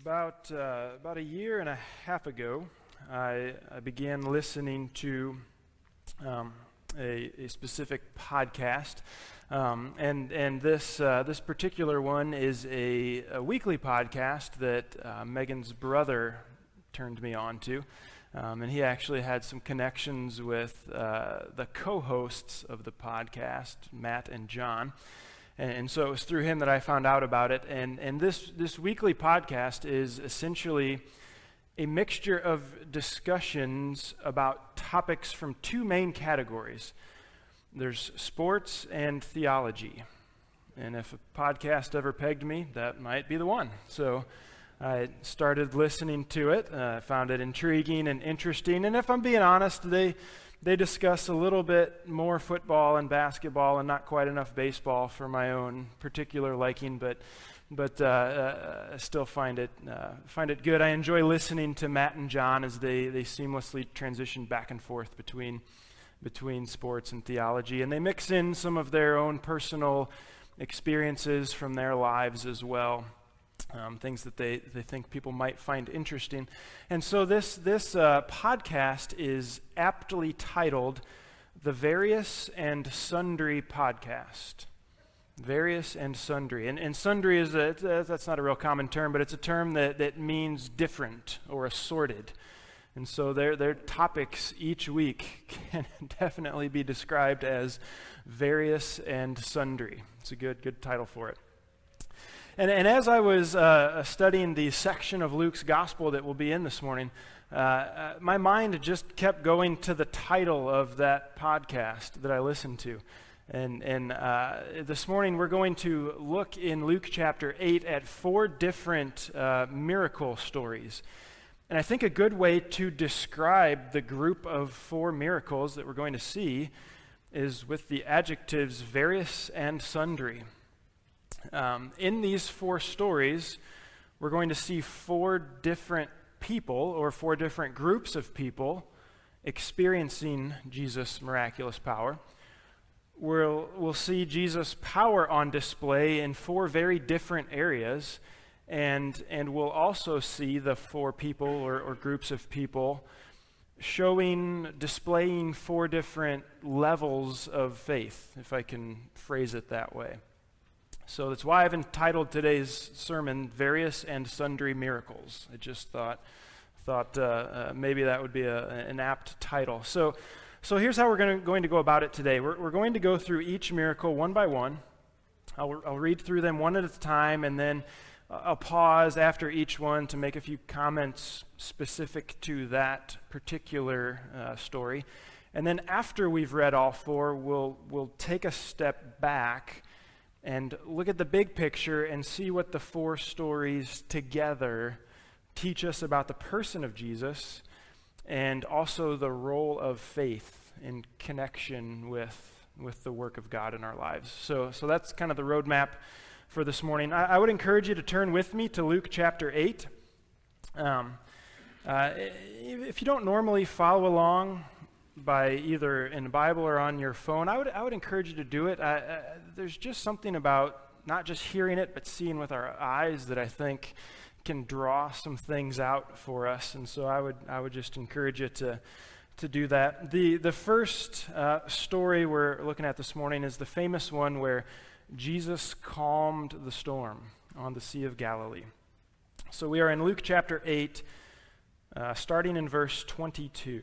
About, uh, about a year and a half ago, I, I began listening to um, a, a, specific podcast. Um, and and this, uh, this particular one is a, a weekly podcast that uh, Megan's brother turned me on to. Um, and he actually had some connections with uh, the co hosts of the podcast, Matt and John. And, so it was through him that I found out about it. And, and this, this weekly podcast is essentially a mixture of discussions about topics from two main categories there's sports and theology. And if a podcast ever pegged me, that might be the one. So I started listening to it. I uh, found it intriguing and interesting. And if I'm being honest, they they discuss a little bit more football and basketball and not quite enough baseball for my own particular liking, but but uh, uh, I still find it uh, find it good. I enjoy listening to Matt and John as they they seamlessly transition back and forth between between sports and theology, and they mix in some of their own personal experiences from their lives as well um, things that they, they think people might find interesting. And so this, this uh, podcast is aptly titled The Various and Sundry Podcast. Various and sundry. And, and sundry is a, that's not a real common term, but it's a term that, that means different or assorted. And so their, their topics each week can definitely be described as various and sundry. It's a good, good title for it. And, and as I was uh, studying the section of Luke's gospel that we'll be in this morning, uh, uh, my mind just kept going to the title of that podcast that I listened to. And, and uh, this morning we're going to look in Luke chapter 8 at four different uh, miracle stories. And I think a good way to describe the group of four miracles that we're going to see is with the adjectives various and sundry. Um, in these four stories, we're going to see four different people or four different groups of people experiencing Jesus' miraculous power. We'll, we'll see Jesus' power on display in four very different areas, and, and we'll also see the four people or, or groups of people showing, displaying four different levels of faith, if I can phrase it that way. So that's why I've entitled today's sermon "Various and Sundry Miracles." I just thought thought uh, uh, maybe that would be a, an apt title. So, so here's how we're gonna, going to go about it today. We're, we're going to go through each miracle one by one. I'll, I'll read through them one at a time, and then I'll pause after each one to make a few comments specific to that particular uh, story. And then after we've read all four, we'll, we'll take a step back and look at the big picture and see what the four stories together teach us about the person of Jesus and also the role of faith in connection with, with the work of God in our lives. So, so that's kind of the roadmap for this morning. I, I would encourage you to turn with me to Luke chapter 8. Um, uh, if you don't normally follow along by either in the Bible or on your phone, I would, I would encourage you to do it. I, I, there's just something about not just hearing it, but seeing with our eyes that I think can draw some things out for us. And so I would, I would just encourage you to, to do that. The, the first uh, story we're looking at this morning is the famous one where Jesus calmed the storm on the Sea of Galilee. So we are in Luke chapter 8, uh, starting in verse 22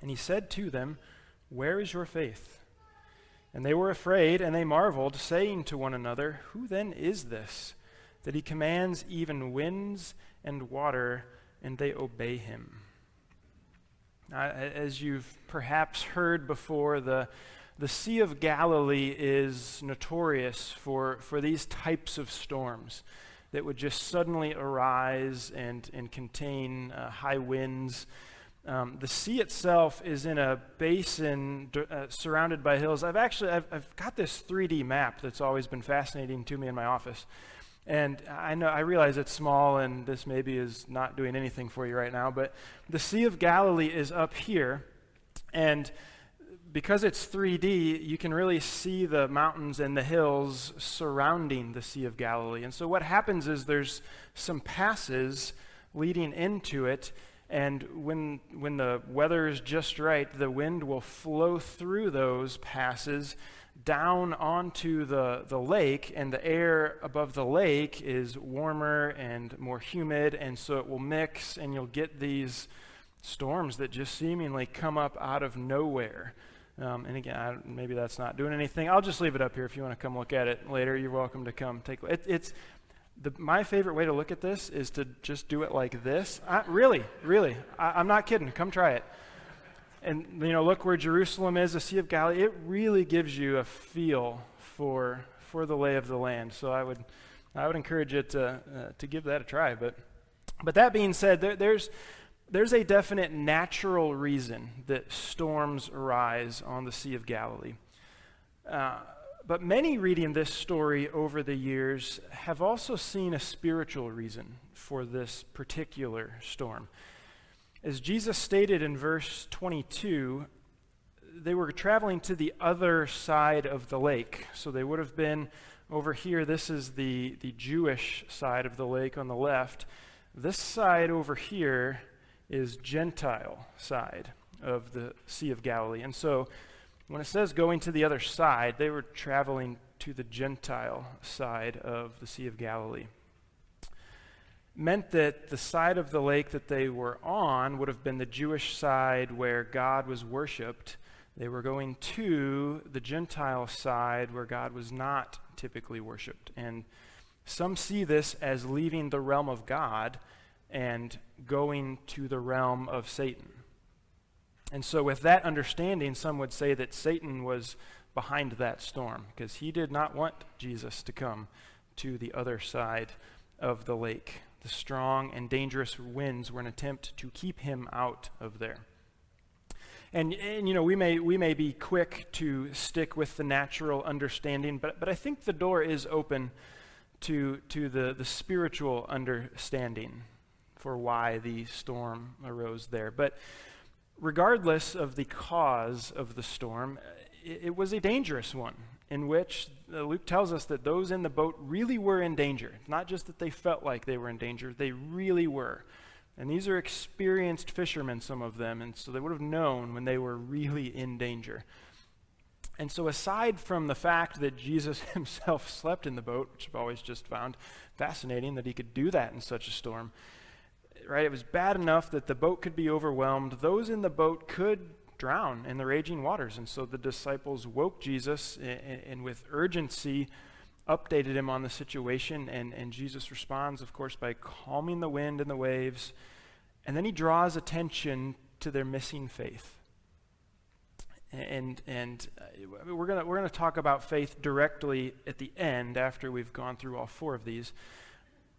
and he said to them, Where is your faith? And they were afraid, and they marveled, saying to one another, Who then is this, that he commands even winds and water, and they obey him? as you've perhaps heard before, the, the Sea of Galilee is notorious for, for these types of storms. that would just suddenly arise and, and contain uh, high winds. Um, the sea itself is in a basin uh, surrounded by hills. I've actually I've, I've got this 3D map that's always been fascinating to me in my office. And I know I realize it's small and this maybe is not doing anything for you right now, but the Sea of Galilee is up here and because it's 3D, you can really see the mountains and the hills surrounding the Sea of Galilee. And so what happens is there's some passes leading into it, and when, when the weather is just right, the wind will flow through those passes down onto the, the lake, and the air above the lake is warmer and more humid, and so it will mix, and you'll get these storms that just seemingly come up out of nowhere. Um, and again, I, maybe that's not doing anything. I'll just leave it up here. If you want to come look at it later, you're welcome to come take it. It's the, my favorite way to look at this is to just do it like this. I, really, really, I, am not kidding. Come try it. And you know, look where Jerusalem is, the Sea of Galilee. It really gives you a feel for for the lay of the land. So I would I would encourage you to uh, to give that a try. But but that being said, there, there's there's a definite natural reason that storms arise on the Sea of Galilee. Uh, but many reading this story over the years have also seen a spiritual reason for this particular storm. As Jesus stated in verse 22, they were traveling to the other side of the lake. So they would have been over here. This is the, the Jewish side of the lake on the left. This side over here is Gentile side of the Sea of Galilee. And so when it says going to the other side, they were traveling to the Gentile side of the Sea of Galilee. Meant that the side of the lake that they were on would have been the Jewish side where God was worshiped. They were going to the Gentile side where God was not typically worshiped. And some see this as leaving the realm of God and going to the realm of Satan. And so, with that understanding, some would say that Satan was behind that storm because he did not want Jesus to come to the other side of the lake. The strong and dangerous winds were an attempt to keep him out of there. And, and you know, we may, we may be quick to stick with the natural understanding, but, but I think the door is open to, to the, the spiritual understanding for why the storm arose there. But regardless of the cause of the storm, it, it was a dangerous one in which uh, Luke tells us that those in the boat really were in danger. Not just that they felt like they were in danger, they really were. And these are experienced fishermen, some of them, and so they would have known when they were really in danger. And so, aside from the fact that Jesus himself slept in the boat, which I've always just found fascinating that he could do that in such a storm, right? It was bad enough that the boat could be overwhelmed. Those in the boat could drown in the raging waters. And so the disciples woke Jesus and, and with urgency updated him on the situation. And, and Jesus responds, of course, by calming the wind and the waves. And then he draws attention to their missing faith. And, and uh, we're going we're gonna talk about faith directly at the end after we've gone through all four of these.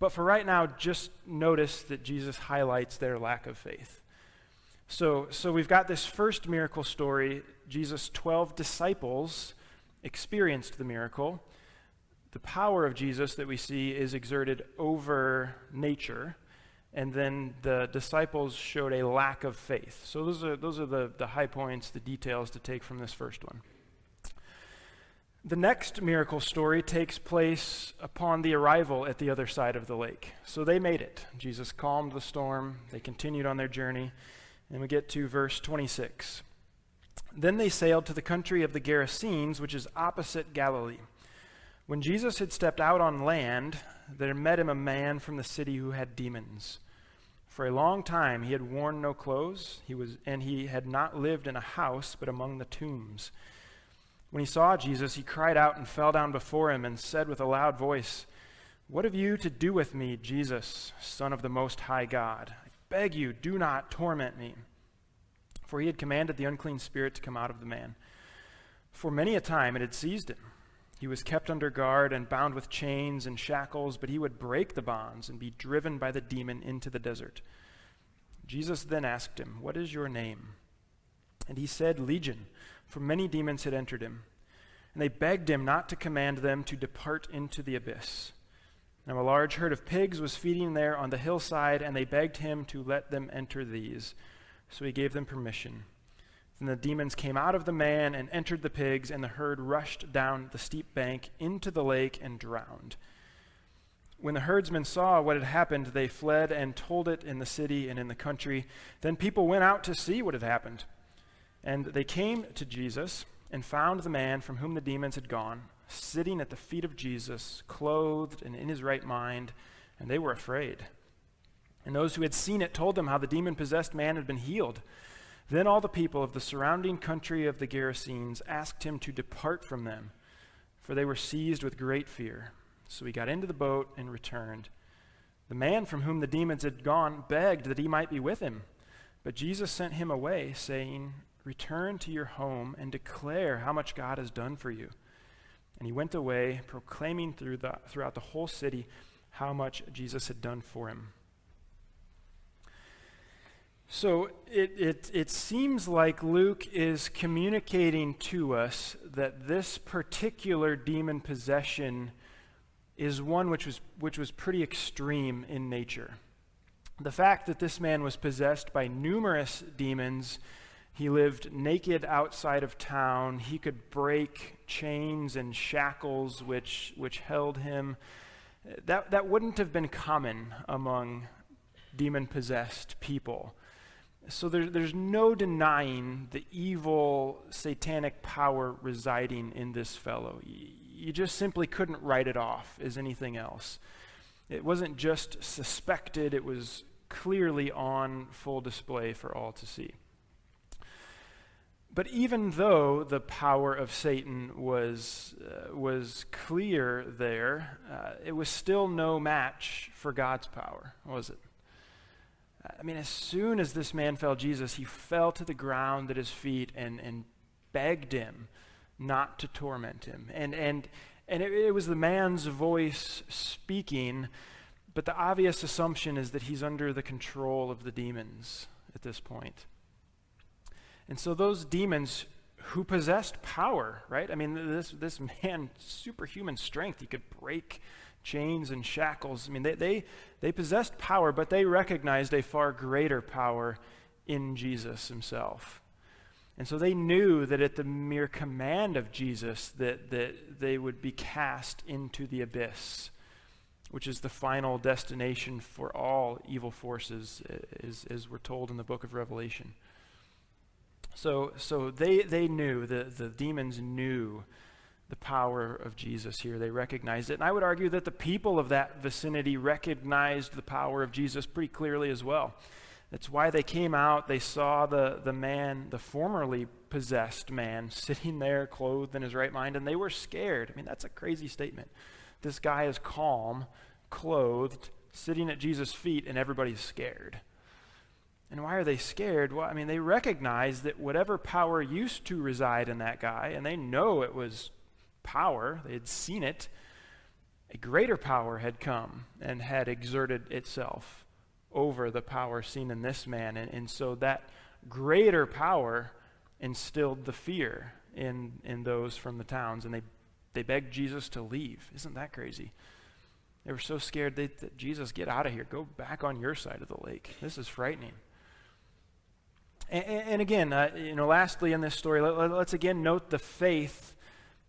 But for right now, just notice that Jesus highlights their lack of faith. So, so we've got this first miracle story. Jesus' 12 disciples experienced the miracle. The power of Jesus that we see is exerted over nature. And then the disciples showed a lack of faith. So those are, those are the, the high points, the details to take from this first one. The next miracle story takes place upon the arrival at the other side of the lake. So they made it. Jesus calmed the storm. They continued on their journey. And we get to verse 26. Then they sailed to the country of the Gerasenes, which is opposite Galilee. When Jesus had stepped out on land, there met him a man from the city who had demons. For a long time he had worn no clothes, he was, and he had not lived in a house, but among the tombs. When he saw Jesus, he cried out and fell down before him and said with a loud voice, What have you to do with me, Jesus, Son of the Most High God? I beg you, do not torment me. For he had commanded the unclean spirit to come out of the man. For many a time it had seized him. He was kept under guard and bound with chains and shackles, but he would break the bonds and be driven by the demon into the desert. Jesus then asked him, What is your name? And he said, Legion, for many demons had entered him. And they begged him not to command them to depart into the abyss. Now a large herd of pigs was feeding there on the hillside, and they begged him to let them enter these. So he gave them permission. Then the demons came out of the man and entered the pigs, and the herd rushed down the steep bank into the lake and drowned. When the herdsmen saw what had happened, they fled and told it in the city and in the country. Then people went out to see what had happened. And they came to Jesus and found the man from whom the demons had gone, sitting at the feet of Jesus, clothed and in his right mind, and they were afraid. And those who had seen it told them how the demon possessed man had been healed. Then all the people of the surrounding country of the Gerasenes asked him to depart from them, for they were seized with great fear. So he got into the boat and returned. The man from whom the demons had gone begged that he might be with him. But Jesus sent him away, saying, Return to your home and declare how much God has done for you. And he went away, proclaiming through the, throughout the whole city how much Jesus had done for him. So it, it, it seems like Luke is communicating to us that this particular demon possession is one which was, which was pretty extreme in nature. The fact that this man was possessed by numerous demons, he lived naked outside of town, he could break chains and shackles which, which held him. That, that wouldn't have been common among demon possessed people. So there, there's no denying the evil satanic power residing in this fellow. You just simply couldn't write it off as anything else. It wasn't just suspected, it was clearly on full display for all to see. But even though the power of Satan was, uh, was clear there, uh, it was still no match for God's power, was it? I mean, as soon as this man fell Jesus, he fell to the ground at his feet and, and begged him not to torment him. And, and, and it, it was the man's voice speaking, but the obvious assumption is that he's under the control of the demons at this point. And so those demons who possessed power, right? I mean, this, this man, superhuman strength, he could break chains and shackles. I mean, they, they, they possessed power, but they recognized a far greater power in Jesus himself. And so they knew that at the mere command of Jesus that, that they would be cast into the abyss, which is the final destination for all evil forces, as, as we're told in the book of Revelation. So, so they, they knew, the, the demons knew the power of Jesus here. They recognized it. And I would argue that the people of that vicinity recognized the power of Jesus pretty clearly as well. That's why they came out. They saw the, the man, the formerly possessed man, sitting there clothed in his right mind, and they were scared. I mean, that's a crazy statement. This guy is calm, clothed, sitting at Jesus' feet, and everybody's scared. And why are they scared? Well, I mean, they recognize that whatever power used to reside in that guy, and they know it was power, they had seen it, a greater power had come and had exerted itself over the power seen in this man. And, and so that greater power instilled the fear in, in those from the towns, and they, they begged Jesus to leave. Isn't that crazy? They were so scared they, that Jesus, get out of here. Go back on your side of the lake. This is frightening. And, and again, uh, you know, lastly in this story, let, us again note the faith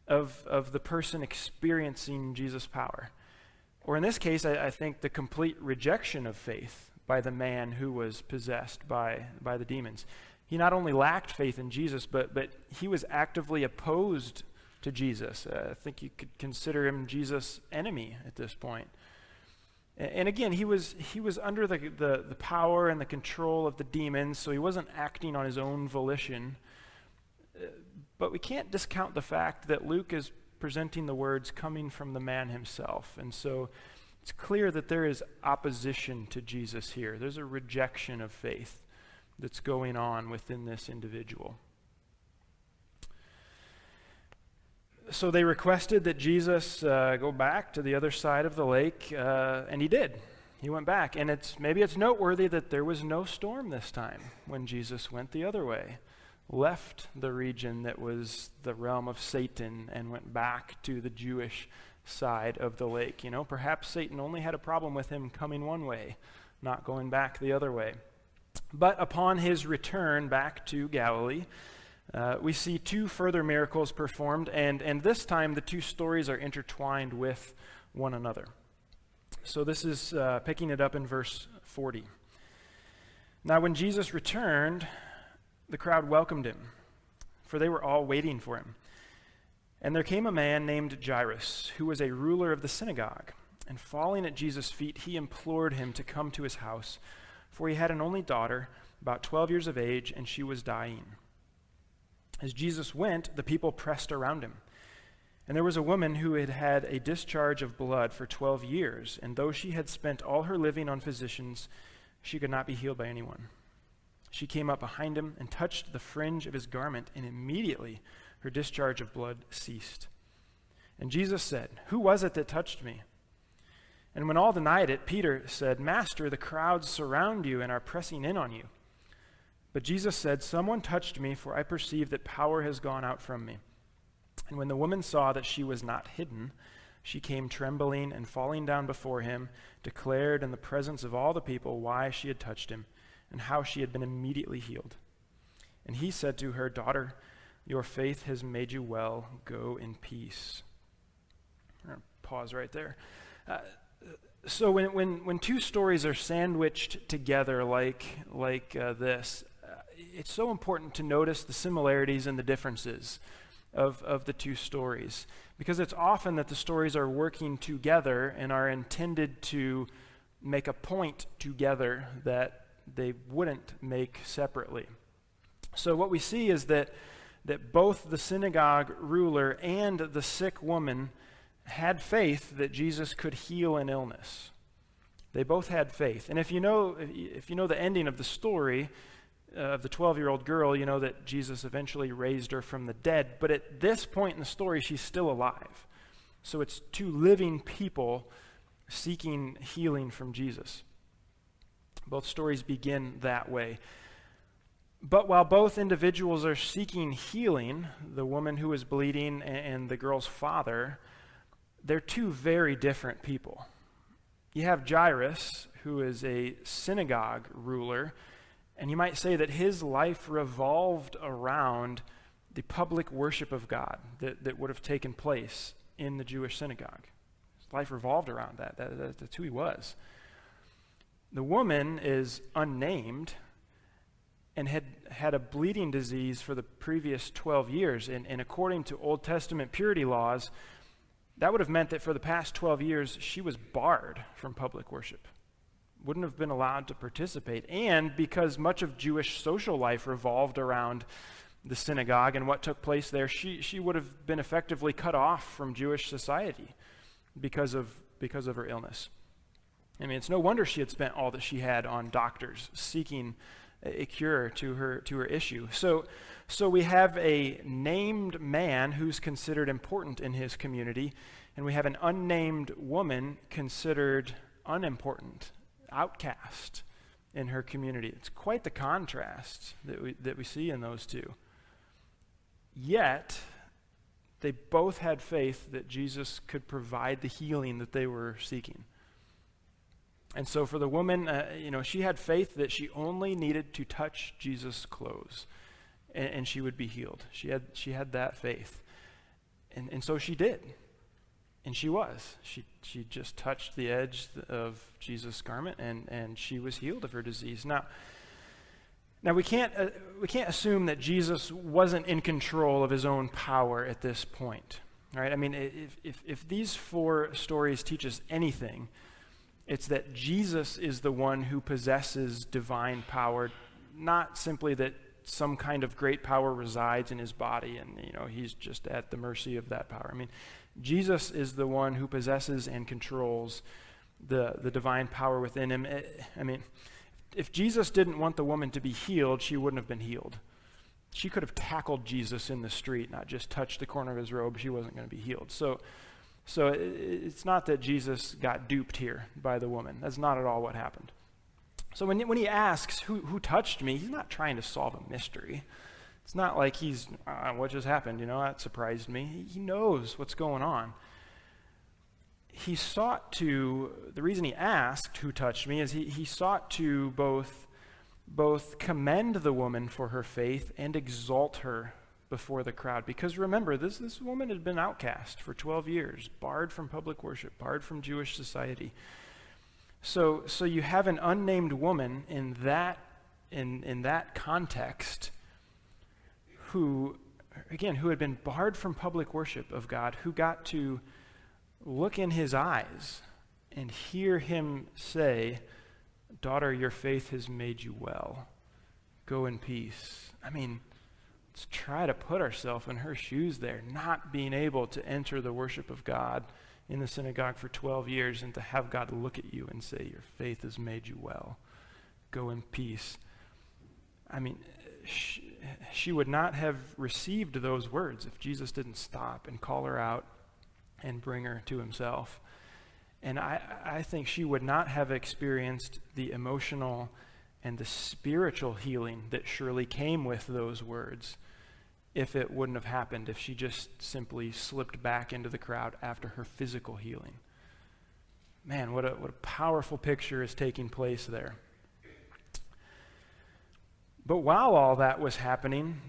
of, of the person experiencing Jesus' power. Or in this case, I, I, think the complete rejection of faith by the man who was possessed by, by the demons. He not only lacked faith in Jesus, but, but he was actively opposed to Jesus. Uh, I think you could consider him Jesus' enemy at this point. And, again, he was, he was under the, the, the power and the control of the demons, so he wasn't acting on his own volition. Uh, but we can't discount the fact that Luke is presenting the words coming from the man himself. And so it's clear that there is opposition to Jesus here. There's a rejection of faith that's going on within this individual. So they requested that Jesus uh, go back to the other side of the lake, uh, and he did. He went back, and it's maybe it's noteworthy that there was no storm this time when Jesus went the other way, left the region that was the realm of Satan, and went back to the Jewish side of the lake. You know, perhaps Satan only had a problem with him coming one way, not going back the other way. But upon his return back to Galilee, uh, we see two further miracles performed, and, and this time the two stories are intertwined with one another. So this is uh, picking it up in verse 40. Now, when Jesus returned, the crowd welcomed him, for they were all waiting for him. And there came a man named Jairus, who was a ruler of the synagogue. And falling at Jesus' feet, he implored him to come to his house, for he had an only daughter, about 12 years of age, and she was dying. As Jesus went, the people pressed around him. And there was a woman who had had a discharge of blood for 12 years, and though she had spent all her living on physicians, she could not be healed by anyone. She came up behind him and touched the fringe of his garment, and immediately her discharge of blood ceased. And Jesus said, Who was it that touched me? And when all denied it, Peter said, Master, the crowds surround you and are pressing in on you. But Jesus said, Someone touched me, for I perceive that power has gone out from me. And when the woman saw that she was not hidden, she came trembling and falling down before him, declared in the presence of all the people why she had touched him and how she had been immediately healed. And he said to her, Daughter, your faith has made you well. Go in peace. Pause right there. Uh, so when, when, when two stories are sandwiched together like, like uh, this, it's so important to notice the similarities and the differences of, of the two stories. Because it's often that the stories are working together and are intended to make a point together that they wouldn't make separately. So what we see is that that both the synagogue ruler and the sick woman had faith that Jesus could heal an illness. They both had faith. And if you know, if you know the ending of the story of the 12 year old girl, you know that Jesus eventually raised her from the dead. But at this point in the story, she's still alive. So it's two living people seeking healing from Jesus. Both stories begin that way. But while both individuals are seeking healing, the woman who is bleeding and the girl's father, they're two very different people. You have Jairus, who is a synagogue ruler, and you might say that his life revolved around the public worship of God that, that would have taken place in the Jewish synagogue. His life revolved around that. that, that that's who he was. The woman is unnamed, and had had a bleeding disease for the previous 12 years. And, and according to Old Testament purity laws, that would have meant that for the past 12 years, she was barred from public worship, wouldn't have been allowed to participate. And because much of Jewish social life revolved around the synagogue and what took place there, she, she would have been effectively cut off from Jewish society because of, because of her illness. I mean, it's no wonder she had spent all that she had on doctors seeking a cure to her to her issue. So so we have a named man who's considered important in his community, and we have an unnamed woman considered unimportant, outcast in her community. It's quite the contrast that we that we see in those two. Yet they both had faith that Jesus could provide the healing that they were seeking. And so for the woman, uh, you know, she had faith that she only needed to touch Jesus' clothes and, and, she would be healed. She had, she had that faith. And, and so she did. And she was. She, she just touched the edge of Jesus' garment and, and she was healed of her disease. Now, now we can't, uh, we can't assume that Jesus wasn't in control of his own power at this point. Right? I mean, if, if, if these four stories teach us anything, it's that Jesus is the one who possesses divine power, not simply that some kind of great power resides in his body and you know he's just at the mercy of that power. I mean, Jesus is the one who possesses and controls the the divine power within him. Eh, I mean, if Jesus didn't want the woman to be healed, she wouldn't have been healed. She could have tackled Jesus in the street, not just touched the corner of his robe. She wasn't going to be healed. So, so it's not that Jesus got duped here by the woman. That's not at all what happened. So when, when he asks, who, who touched me, he's not trying to solve a mystery. It's not like he's, uh, what just happened? You know, that surprised me. He knows what's going on. He sought to, the reason he asked who touched me is he, he sought to both, both commend the woman for her faith and exalt her before the crowd. Because remember, this, this woman had been outcast for 12 years, barred from public worship, barred from Jewish society. So, so you have an unnamed woman in that, in, in that context who, again, who had been barred from public worship of God, who got to look in his eyes and hear him say, Daughter, your faith has made you well. Go in peace. I mean, let's try to put ourselves in her shoes there, not being able to enter the worship of God in the synagogue for 12 years and to have God look at you and say, Your faith has made you well. Go in peace. I mean, she would not have received those words if Jesus didn't stop and call her out and bring her to himself. And I, I think she would not have experienced the emotional and the spiritual healing that surely came with those words if it wouldn't have happened, if she just simply slipped back into the crowd after her physical healing. Man, what a, what a powerful picture is taking place there. But while all that was happening,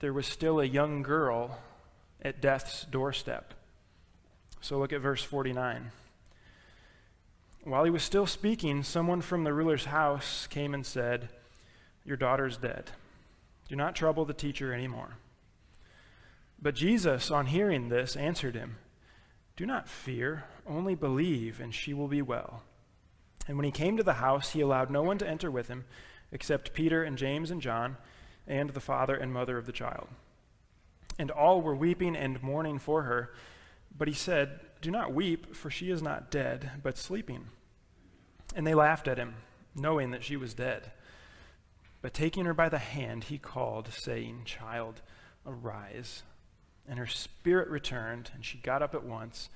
there was still a young girl at death's doorstep. So look at verse 49. While he was still speaking, someone from the ruler's house came and said, Your daughter's dead. Do not trouble the teacher anymore. But Jesus, on hearing this, answered him, Do not fear, only believe, and she will be well. And when he came to the house, he allowed no one to enter with him except Peter and James and John, and the father and mother of the child. And all were weeping and mourning for her. But he said, Do not weep, for she is not dead, but sleeping. And they laughed at him, knowing that she was dead. But taking her by the hand, he called, saying, Child, arise. And her spirit returned, and she got up at once.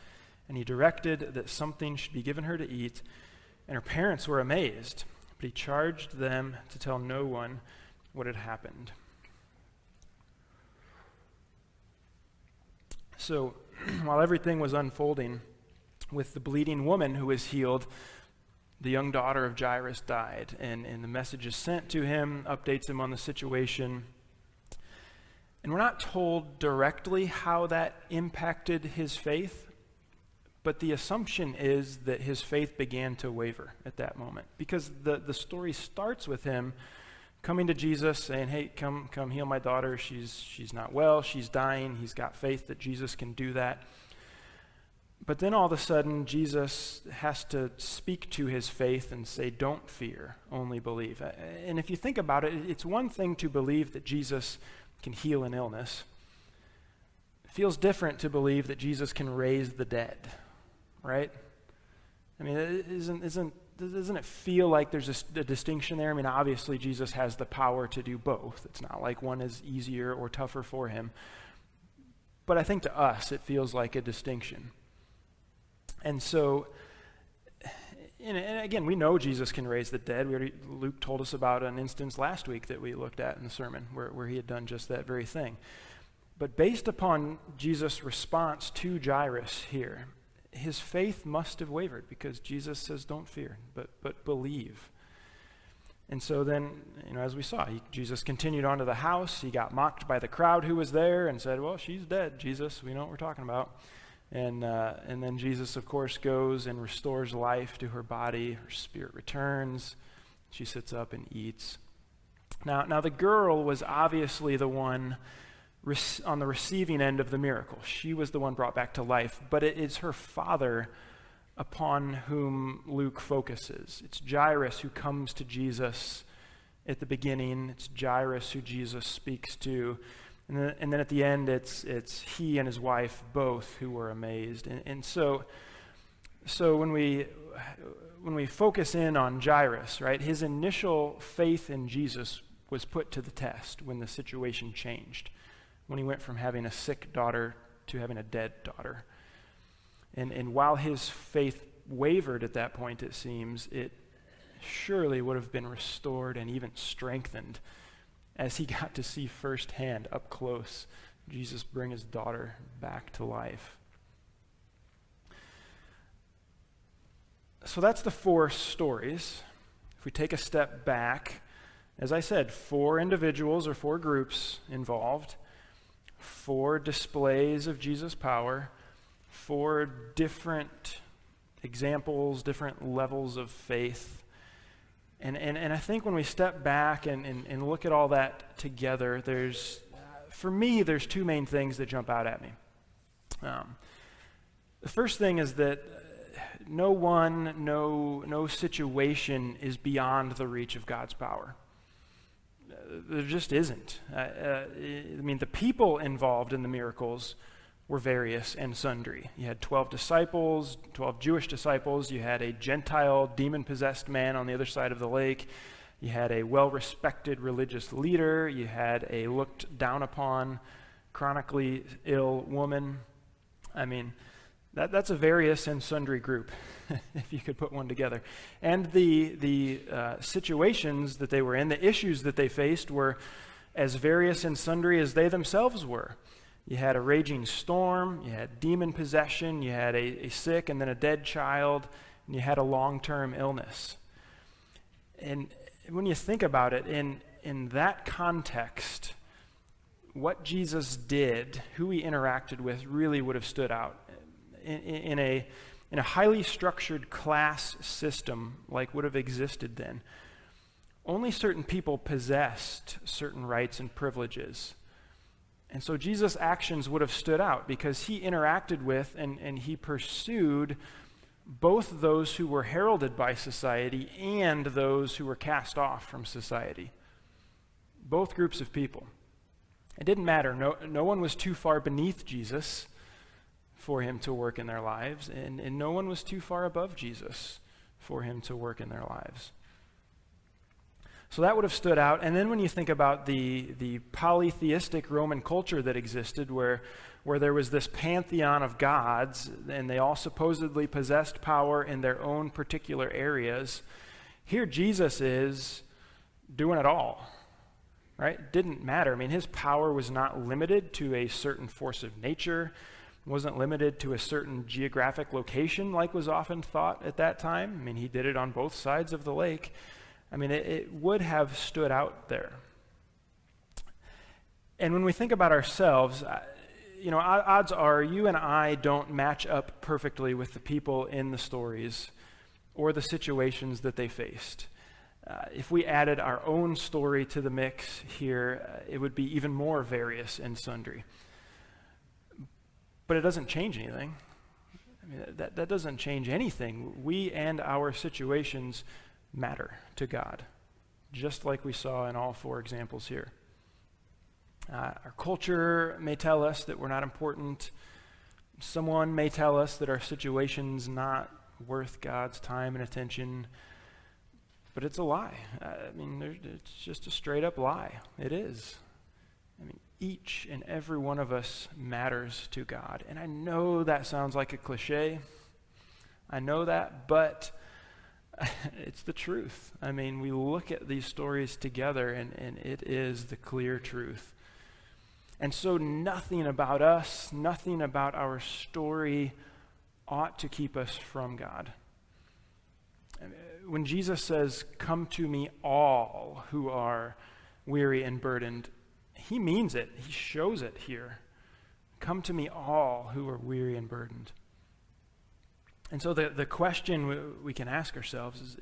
And he directed that something should be given her to eat. And her parents were amazed. But he charged them to tell no one what had happened. So, while everything was unfolding with the bleeding woman who was healed, the young daughter of Jairus died. And, and the message is sent to him, updates him on the situation. And we're not told directly how that impacted his faith, but the assumption is that his faith began to waver at that moment because the, the story starts with him coming to Jesus saying, Hey, come, come heal my daughter. She's, she's not well. She's dying. He's got faith that Jesus can do that. But then all of a sudden, Jesus has to speak to his faith and say, Don't fear, only believe. Uh, and if you think about it, it's one thing to believe that Jesus can heal an illness, it feels different to believe that Jesus can raise the dead right? I mean, isn't, isn't, doesn't it feel like there's a, a, distinction there? I mean, obviously, Jesus has the power to do both. It's not like one is easier or tougher for him. But I think to us, it feels like a distinction. And so, and, again, we know Jesus can raise the dead. Already, Luke told us about an instance last week that we looked at in the sermon where, where he had done just that very thing. But based upon Jesus' response to Jairus here, his faith must have wavered because Jesus says, Don't fear, but, but believe. And so then, you know, as we saw, he, Jesus continued on to the house. He got mocked by the crowd who was there and said, Well, she's dead, Jesus. We know what we're talking about. And, uh, and then Jesus, of course, goes and restores life to her body. Her spirit returns. She sits up and eats. Now, now the girl was obviously the one on the receiving end of the miracle. She was the one brought back to life, but it is her father upon whom Luke focuses. It's Jairus who comes to Jesus at the beginning, it's Jairus who Jesus speaks to. And then, and then at the end, it's, it's he and his wife both who were amazed. And, and so, so when, we, when we focus in on Jairus, right, his initial faith in Jesus was put to the test when the situation changed, when he went from having a sick daughter to having a dead daughter. And, and while his faith wavered at that point, it seems, it surely would have been restored and even strengthened as he got to see firsthand, up close, Jesus bring his daughter back to life. So that's the four stories. If we take a step back, as I said, four individuals or four groups involved, four displays of Jesus' power, four different examples, different levels of faith. And, and, and I think when we step back and, and, and look at all that together, there's, for me, there's two main things that jump out at me. Um, the first thing is that no one, no, no situation is beyond the reach of God's power. There just isn't. Uh, uh, I mean, the people involved in the miracles were various and sundry. You had 12 disciples, 12 Jewish disciples. You had a Gentile, demon possessed man on the other side of the lake. You had a well respected religious leader. You had a looked down upon, chronically ill woman. I mean, that, that's a various and sundry group, if you could put one together. And the, the uh, situations that they were in, the issues that they faced, were as various and sundry as they themselves were. You had a raging storm, you had demon possession, you had a, a sick and then a dead child, and you had a long term illness. And when you think about it, in, in that context, what Jesus did, who he interacted with, really would have stood out. In, in, a, in a highly structured class system like would have existed then, only certain people possessed certain rights and privileges. And so Jesus' actions would have stood out because he interacted with and, and he pursued both those who were heralded by society and those who were cast off from society. Both groups of people. It didn't matter. No, no one was too far beneath Jesus for him to work in their lives, and, and no one was too far above Jesus for him to work in their lives. So that would have stood out. And then when you think about the, the polytheistic Roman culture that existed, where, where there was this pantheon of gods, and they all supposedly possessed power in their own particular areas, here Jesus is doing it all. Right? Didn't matter. I mean, his power was not limited to a certain force of nature, wasn't limited to a certain geographic location like was often thought at that time. I mean, he did it on both sides of the lake. I mean, it, it would have stood out there. And when we think about ourselves, you know, odds are you and I don't match up perfectly with the people in the stories or the situations that they faced. Uh, if we added our own story to the mix here, uh, it would be even more various and sundry. But it doesn't change anything. I mean, that, that doesn't change anything. We and our situations matter to God, just like we saw in all four examples here. Uh, our culture may tell us that we're not important. Someone may tell us that our situation's not worth God's time and attention. But it's a lie. I mean, it's just a straight up lie. It is. Each and every one of us matters to God. And I know that sounds like a cliche. I know that, but it's the truth. I mean, we look at these stories together, and, and it is the clear truth. And so, nothing about us, nothing about our story ought to keep us from God. Uh, when Jesus says, Come to me, all who are weary and burdened, he means it. He shows it here. Come to me, all who are weary and burdened. And so the, the question we, we can ask ourselves is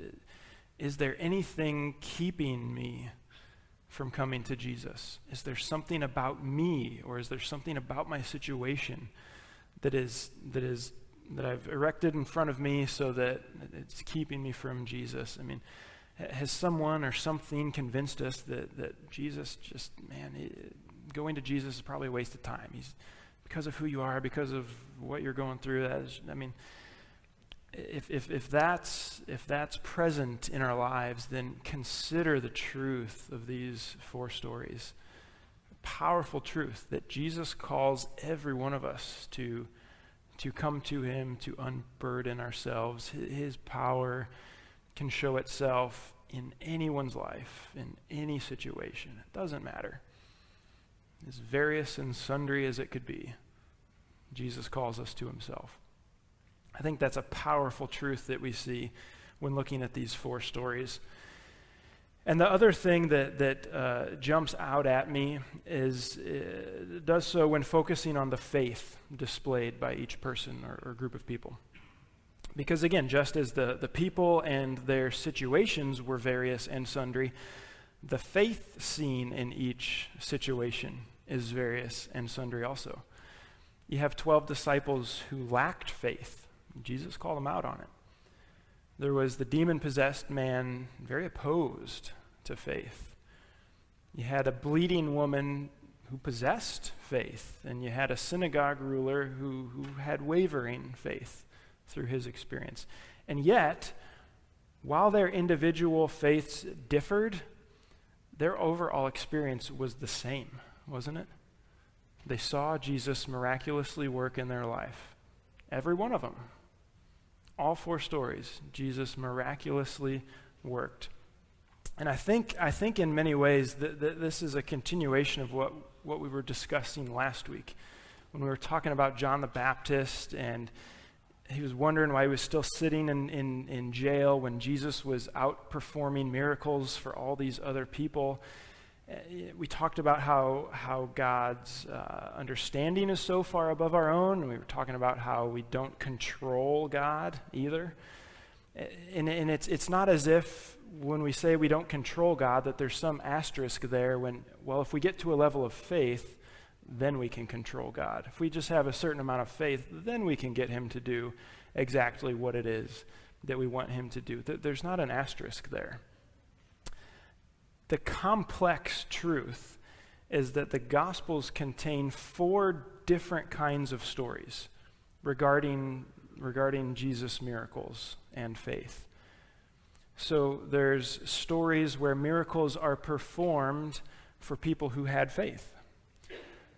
Is there anything keeping me from coming to Jesus? Is there something about me or is there something about my situation that is, that is that I've erected in front of me so that it's keeping me from Jesus? I mean, has someone or something convinced us that, that Jesus just, man, going to Jesus is probably a waste of time? He's because of who you are, because of what you're going through. That is, I mean, if, if, if, that's, if that's present in our lives, then consider the truth of these four stories. Powerful truth that Jesus calls every one of us to, to come to Him, to unburden ourselves. His power can show itself in anyone's life, in any situation. It doesn't matter. As various and sundry as it could be, Jesus calls us to Himself. I think that's a powerful truth that we see when looking at these four stories. And the other thing that, that uh, jumps out at me is uh, does so when focusing on the faith displayed by each person or, or group of people. Because again, just as the, the people and their situations were various and sundry, the faith seen in each situation is various and sundry also. You have 12 disciples who lacked faith Jesus called them out on it. There was the demon possessed man, very opposed to faith. You had a bleeding woman who possessed faith, and you had a synagogue ruler who, who had wavering faith through his experience. And yet, while their individual faiths differed, their overall experience was the same, wasn't it? They saw Jesus miraculously work in their life. Every one of them all four stories, Jesus miraculously worked. And I think, I think in many ways that, that this is a continuation of what, what we were discussing last week when we were talking about John the Baptist and he was wondering why he was still sitting in, in, in jail when Jesus was out performing miracles for all these other people. Uh, we talked about how, how God's uh, understanding is so far above our own, and we were talking about how we don't control God either. And, and it's, it's not as if when we say we don't control God that there's some asterisk there when, well, if we get to a level of faith, then we can control God. If we just have a certain amount of faith, then we can get Him to do exactly what it is that we want Him to do. There's not an asterisk there. The complex truth is that the Gospels contain four different kinds of stories regarding, regarding Jesus' miracles and faith. So there's stories where miracles are performed for people who had faith.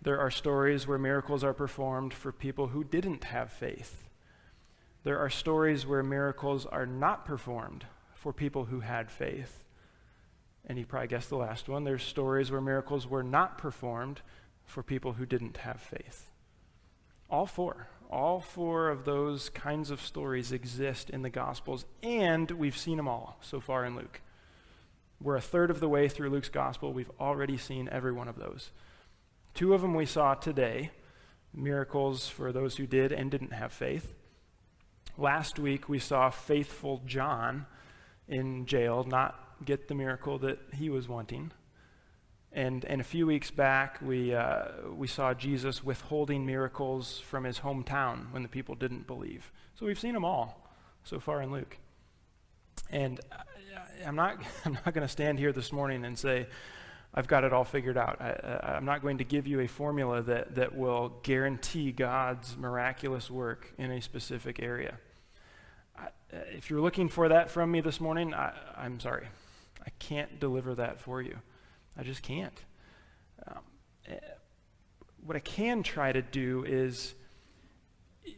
There are stories where miracles are performed for people who didn't have faith. There are stories where miracles are not performed for people who had faith. And you probably guessed the last one. There's stories where miracles were not performed for people who didn't have faith. All four. All four of those kinds of stories exist in the Gospels, and we've seen them all so far in Luke. We're a third of the way through Luke's Gospel. We've already seen every one of those. Two of them we saw today miracles for those who did and didn't have faith. Last week we saw faithful John in jail, not get the miracle that he was wanting. And, and a few weeks back, we, uh, we saw Jesus withholding miracles from his hometown when the people didn't believe. So we've seen them all so far in Luke. And I'm not, I'm not going to stand here this morning and say, I've got it all figured out. I, am not going to give you a formula that, that will guarantee God's miraculous work in a specific area. I, if you're looking for that from me this morning, I, I'm sorry. I can't deliver that for you. I just can't. Um, eh, what I can try to do is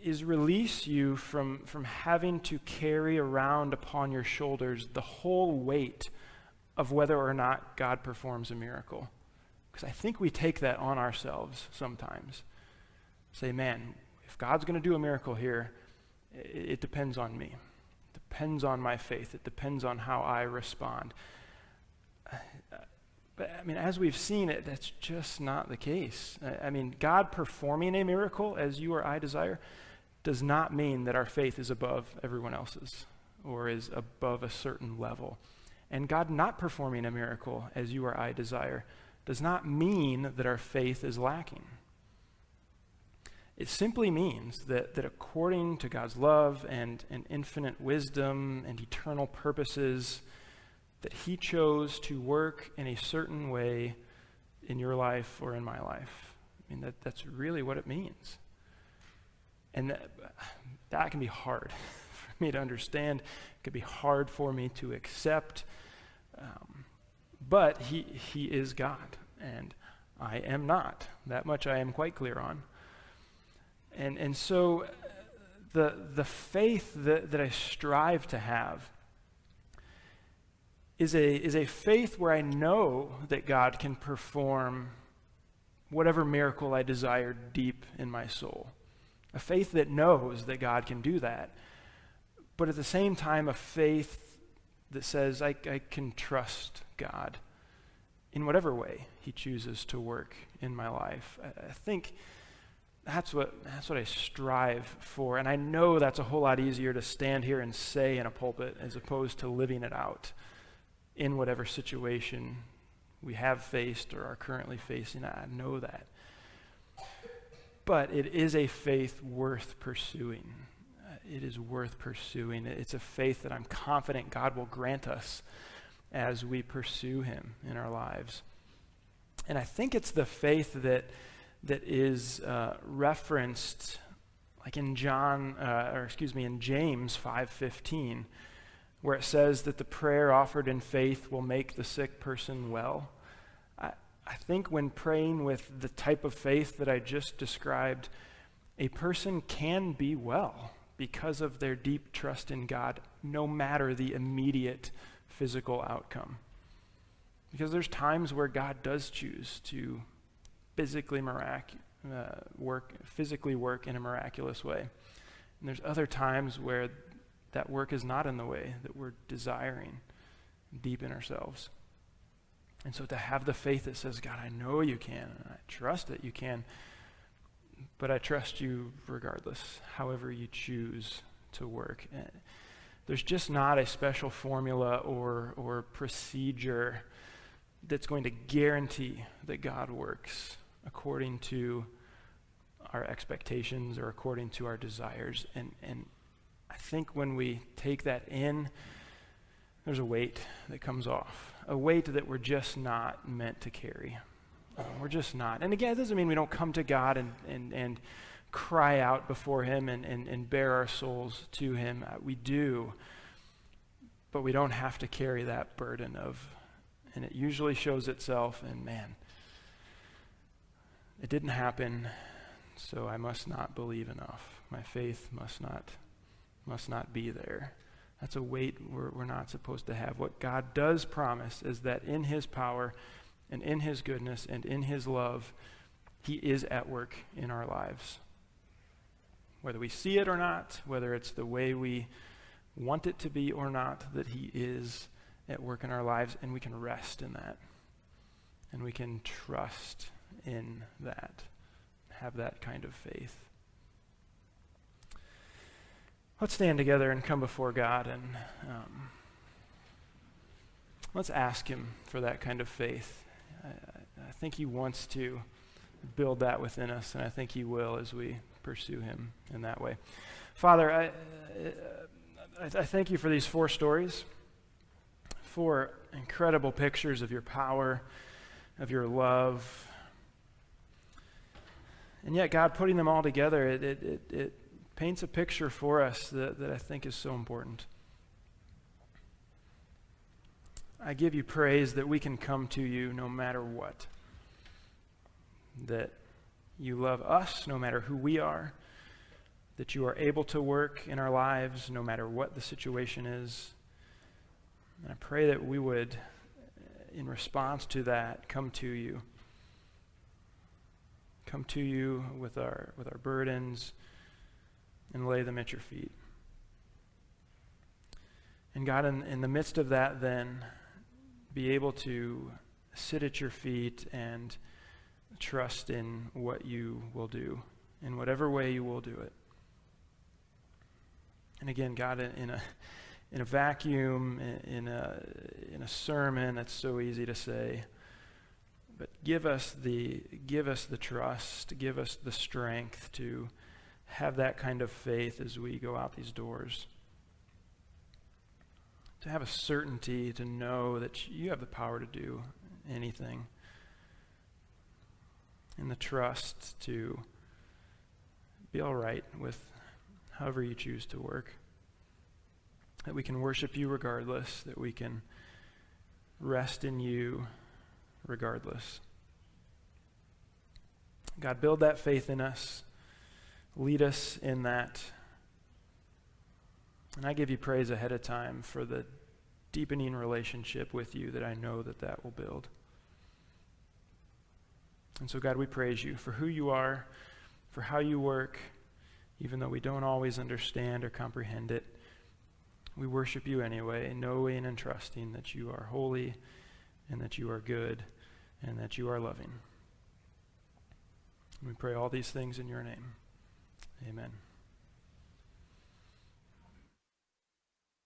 is release you from, from having to carry around upon your shoulders the whole weight of whether or not God performs a miracle. Because I think we take that on ourselves sometimes. Say, man, if God's going to do a miracle here, it, it depends on me. It depends on my faith. It depends on how I respond. But I mean, as we've seen it, that's just not the case. I mean, God performing a miracle as you or I desire does not mean that our faith is above everyone else's or is above a certain level. And God not performing a miracle as you or I desire does not mean that our faith is lacking. It simply means that, that according to God's love and, and infinite wisdom and eternal purposes, that He chose to work in a certain way in your life or in my life. I mean, that, that's really what it means. And that, that can be hard me to understand. It could be hard for me to accept. Um, but he, he is God, and I am not. That much I am quite clear on. And, and so the, the faith that, that I strive to have is a, is a faith where I know that God can perform whatever miracle I desire deep in my soul. A faith that knows that God can do that. But at the same time, a faith that says, I, I can trust God in whatever way He chooses to work in my life. I, I think that's what, that's what I strive for. And I know that's a whole lot easier to stand here and say in a pulpit as opposed to living it out in whatever situation we have faced or are currently facing. I know that. But it is a faith worth pursuing. It is worth pursuing. It's a faith that I'm confident God will grant us as we pursue Him in our lives. And I think it's the faith that, that is uh, referenced, like in John, uh, or excuse me, in James 5:15 where it says that the prayer offered in faith will make the sick person well. I, I think when praying with the type of faith that I just described, a person can be well because of their deep trust in God, no matter the immediate physical outcome. Because there's times where God does choose to physically mirac- uh, work, physically work in a miraculous way. And there's other times where that work is not in the way that we're desiring deep in ourselves. And so to have the faith that says, God, I know you can, and I trust that you can, but I trust you regardless, however you choose to work. Eh, there's just not a special formula or, or procedure that's going to guarantee that God works according to our expectations or according to our desires. And, and I think when we take that in, there's a weight that comes off, a weight that we're just not meant to carry. We're just not. And again, it doesn't mean we don't come to God and, and, and cry out before Him and, and, and bare our souls to Him. Uh, we do, but we don't have to carry that burden of, and it usually shows itself in, man, it didn't happen, so I must not believe enough. My faith must not must not be there. That's a weight we're, we're not supposed to have. What God does promise is that in His power and in His goodness and in His love, He is at work in our lives. Whether we see it or not, whether it's the way we want it to be or not, that He is at work in our lives, and we can rest in that. And we can trust in that, have that kind of faith. Let's stand together and come before God and um, let's ask Him for that kind of faith. I, I, think He wants to build that within us, and I think He will as we pursue Him in that way. Father, I, uh, I, I thank you for these four stories, four incredible pictures of your power, of your love. And yet, God, putting them all together, it, it, it, it paints a picture for us that, that I think is so important. I give you praise that we can come to you no matter what. That you love us no matter who we are. That you are able to work in our lives no matter what the situation is. And I pray that we would, in response to that, come to you. Come to you with our, with our burdens and lay them at your feet. And God, in, in the midst of that, then be able to sit at your feet and trust in what you will do, in whatever way you will do it. And again, God, in a, in a vacuum, in a, in a sermon, that's so easy to say. But give us the, give us the trust, give us the strength to have that kind of faith as we go out these doors. To have a certainty to know that you have the power to do anything. And the trust to be all right with however you choose to work. that we can worship you regardless, that we can rest in you regardless. God, build that faith in us. Lead us in that. And I give you praise ahead of time for the deepening relationship with you that I know that that will build. And so, God, we praise you for who you are, for how you work, even though we don't always understand or comprehend it. We worship you anyway, knowing and trusting that you are holy and that you are good and that you are loving. We pray all these things in your name. Amen.